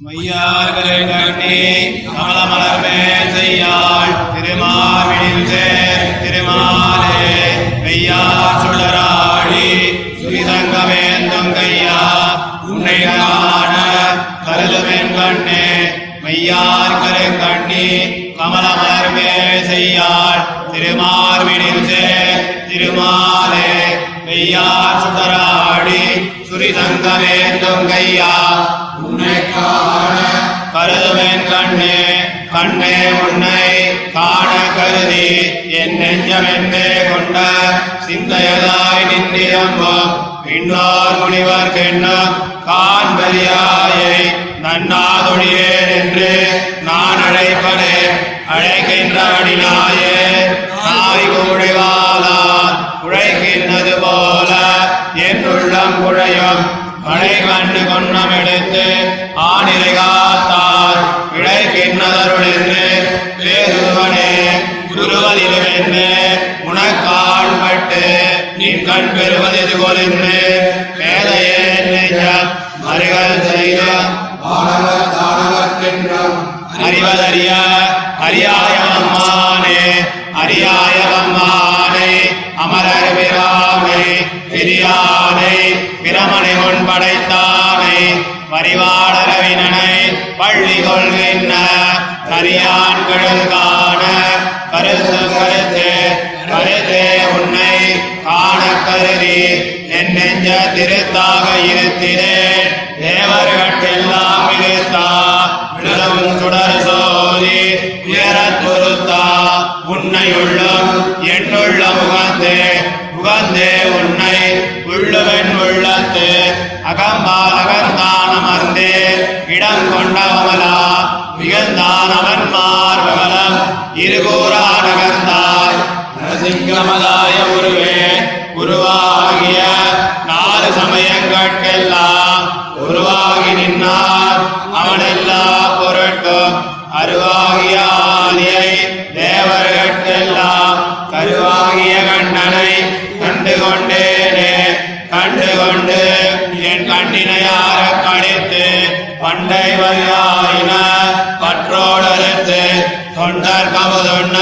மையார்கரை கண்ணி கமலமலர்மே செய்யாள். திருமாவினில் திருமாலே மெய்யார் சுடராடி சுரிதங்கமேந்தும் கையா உன்னை காண கருதுமென் கண்ணே மெய்யார்கரை கண்ணி கமலமலர்மே செய்யாள். திருமார்வினில் திருமாலே மெய்யார் சுடராடி சுரிதங்கமேந்தும் கையா உன்னை காண கருதுவேன் கண்ணே கண்ணே உன்னை காண கருதி என் நெஞ்சமென்றே கொண்ட சிந்தையதாய் நின்றிரம்பும் பின்னார் முனிவர் கெண்ணம் காண்பதியாயை நன்னாதொழியேன் என்று நான் அழைப்பதே அழைக்கின்றவனினாயே. நாய் கூழைவாளால் உழைக்கின்றது போ உள்ளம் குழையும் மழை கண்டு கொன்னம் எடுத்து ஆணிலை காத்தார் இழைக்கின்றதருளென்று பேருவனே குருவதிலுமென்று உனக்காழ்பட்டு நின் கண் பெறுவது பெறுவதெது என்று வேலையே மறுகள் செய்த ஆடவர் தாடவர்க்கென்றும் அறிவதறிய அரியாயவம்மானே அரியாயவம்மானே அமரர். வரிவாளரவினனை பள்ளி கொள்கின்ற கரியான் கழல் கருத்து கருத்து கருத்தே உன்னை காண கருதி என் நெஞ்ச திருத்தாக இருத்தினேன். தேவர்கட்டெல்லாம் இருத்தா விழவும் சுடர் சோதி உயரத் பொருத்தா உன்னை உள்ளம் என்னுள்ள முகந்தே முகந்தே அகம்பாலகர்தான் அமர்ந்து இடம் கொண்டவமலா மிகந்தான் அவன் மார்பகலம் இருகூரா நகர்ந்தாய் நரசிங்கமலாய உருவே உருவாகிய நாலு சமயங்கட்கெல்லாம் உருவாகி நின்றார் அவனெல்லா பொருட்கும் அருவாகிய என் கழித்து பண்டை வரியாயின பற்றோடறுத்து தொண்டர் கமுதுண்ண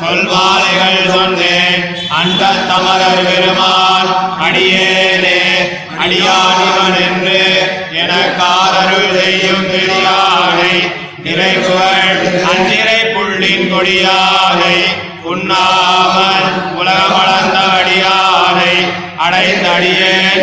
சொல்வாலைகள் சொன்னேன் அந்த தமரர் பெருமாள் அடியேனே அடியானிவன் என்று எனக்காரருள் செய்யும் பெரியானை நிறைவுகள் அஞ்சிறை புள்ளின் கொடியானை உண்ணாமல் உலகம் வளர்ந்த அடியானை அடைந்தடியேன்.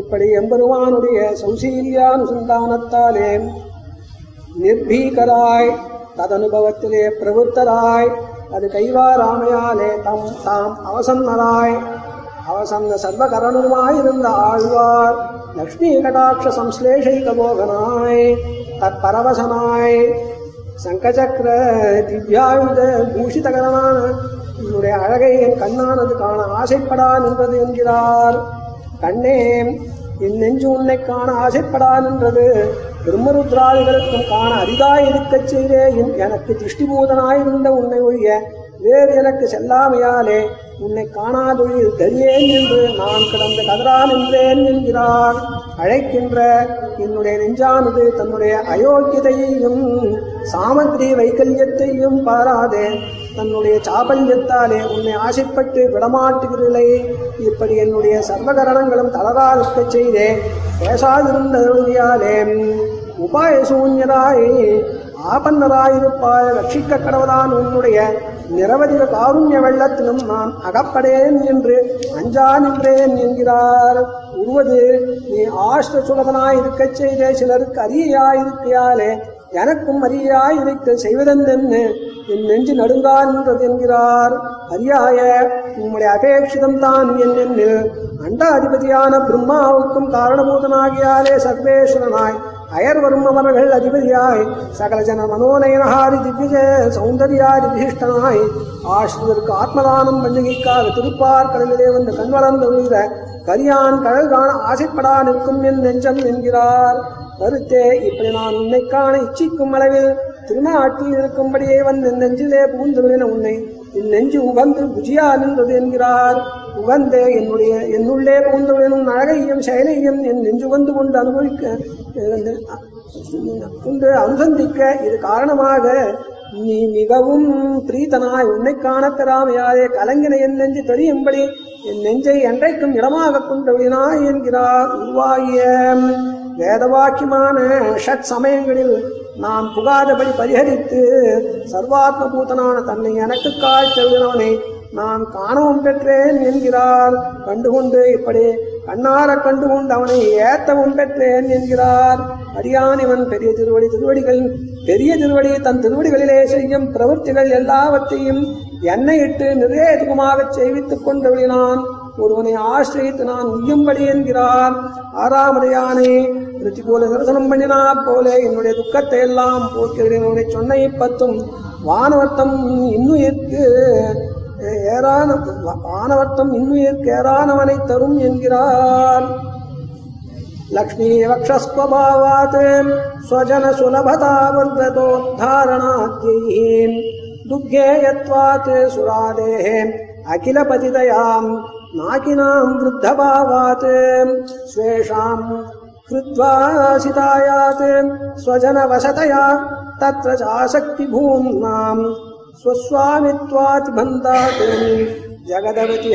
இப்படி எம்பெருமானுடைய சௌசீல்யானுசந்தானத்தாலே நிர்பீகராய் ததனுபவத்திலே பிரவருத்தராய் அது கைவாராமையாலே தம் தாம் அவசன்னராய் அவசன்ன சர்வகரணுமாயிருந்த ஆழ்வார் லக்ஷ்மி கடாட்ச சம்ஸ்லேஷைக போகனாய் தற்பரவசனாய் சங்கச்சக்கர திவ்யாயுத பூஷிதகரனான உன்னுடைய அழகை என் கண்ணானது காண ஆசைப்படா நின்றது என்கிறார். கண்ணே என் நெஞ்சு உன்னை காண ஆசைப்படா நின்றது. பிரம்மருத்ராதிகளுக்கும் காண அரிதாய் இருக்கச் செய்தே எனக்கு திருஷ்டிபூதனாயிருந்த உன்னை ஒழிய வேறு எனக்கு செல்லாமையாலே உன்னை காணாதொழில் தரியேன் என்று நான் கிடந்த கதரா நின்றேன் என்கிறார். அழைக்கின்ற என்னுடைய நெஞ்சானது தன்னுடைய அயோக்கியதையையும் சாமகிரி வைக்கல்யத்தையும் பாராதே. தன்னுடைய சாபஞ்சத்தாலே உன்னை ஆசைப்பட்டு விடமாட்டுகிறீர்களே. இப்படி என்னுடைய சர்வகரணங்களும் தளரா இருக்கச் செய்தே. பேசாதிருந்தருளியாலே. உபாய சூன்யராய் ஆபன்னராயிருப்பாய ரட்சிக்க கடவுளான் உன்னுடைய நிரவதிக காருண்ய வெள்ளத்திலும் நான் அகப்படேன் என்று அஞ்சா நின்றேன் என்கிறார். உருவது நீ ஆஷ்ட சுலகனாயிருக்கச் செய்தே. சிலருக்கு அரியாயிருக்கையாலே எனக்கும் அரியாயிருக்க செய்வதென்று என் நெஞ்சு நடுங்கா நின்றது என்கிறார். அரியாய உம்முடைய அபேட்சிதம் தான் என் எண்ணில். அண்டாதிபதியான பிரம்மாவுக்கும் காரணபூதனாகியாலே சர்வேஸ்வரனாய். அயர்வரும் அவர்கள் அதிபதியாய். சகல ஜன மனோநயனஹாரி திவ்ய சௌந்தர்யாதி விசிஷ்டனாய் ஆசிரியருக்கு ஆத்மதானம் பண்டிகைக்காக திருப்பார் கடலிலே வந்து கண்வளர்ந்து விழுந்த கரியான் கடல் காண ஆசைப்படா நிற்கும் என் நெஞ்சம் என்கிறார். கருத்தே இப்படி நான் உன்னை காண இச்சிக்கும் அளவில் திருநாட்டில் இருக்கும்படியே வந்து நெஞ்சிலே புகுந்துவின உன்னை. என் நெஞ்சு உகந்து புஜியா நின்றது என்கிறார். உகந்து என்னுடைய என்னுள்ளே புகுந்துவினும் அழகையும் செயலையும் என் நெஞ்சு வந்து கொண்டு அனுபவிக்க கொண்டு அனுசந்திக்க இது காரணமாக நீ மிகவும் பிரீத்தனாய். உன்னை காணப் பெறாமையாதே கலங்கின என் நெஞ்சு தெரியும்படி என் நெஞ்சை என்றைக்கும் இடமாக கொண்டவினாய் என்கிறார். உருவாகிய வேதவாக்கியமான ஷட் சமயங்களில் நான் புகாதபடி பரிஹரித்து சர்வாத்ம பூதனான தன்னை எனக்கு காய்ச்செல்கிறவனை நான் காணவும் பெற்றேன் என்கிறார். கண்டுகொண்டு இப்படி கண்ணார கண்டுகொண்டு அவனை ஏத்தவும் பெற்றேன் என்கிறார். அடியான் இவன் பெரிய திருவடி திருவடிகள் பெரிய திருவடி தன் திருவடிகளிலே செய்யும் பிரவர்த்திகள் எல்லாவற்றையும் என்னை இட்டு நிர்வேதுகமாகச் செய்வித்துக் கொண்டவளினான். ஒருவனை ஆசிரியத்து நான் உய்யும்படி என்கிறார். ஆறாமதையானே ரித்திகூல தரிசனம் பண்ணினா போலே என்னுடைய துக்கத்தை எல்லாம் போக்கிறேன் சொன்ன இப்பத்தும் வானவர்த்தம் இன்னும் இருக்கு ஏரான வானவர்த்தம் இன்னுயிர்க்கு ஏறானவனை தரும் என்கிறார். லக்ஷ்மீ வக்ஷஸ்வபாவாத் ஸ்வஜன சுலபதா வந்ததோத்தாரணாத்யைஹீம் துக்கேயத்வாத் சுராதேஹே அகிலபதிதயாம் नाकिनाम् वृद्धभावात् स्वेषाम् कृत्वासितायात् स्वजनवसतया तत्र चासक्तिभूम्नाम् स्वस्वामित्वात् बन्धात् जगदवति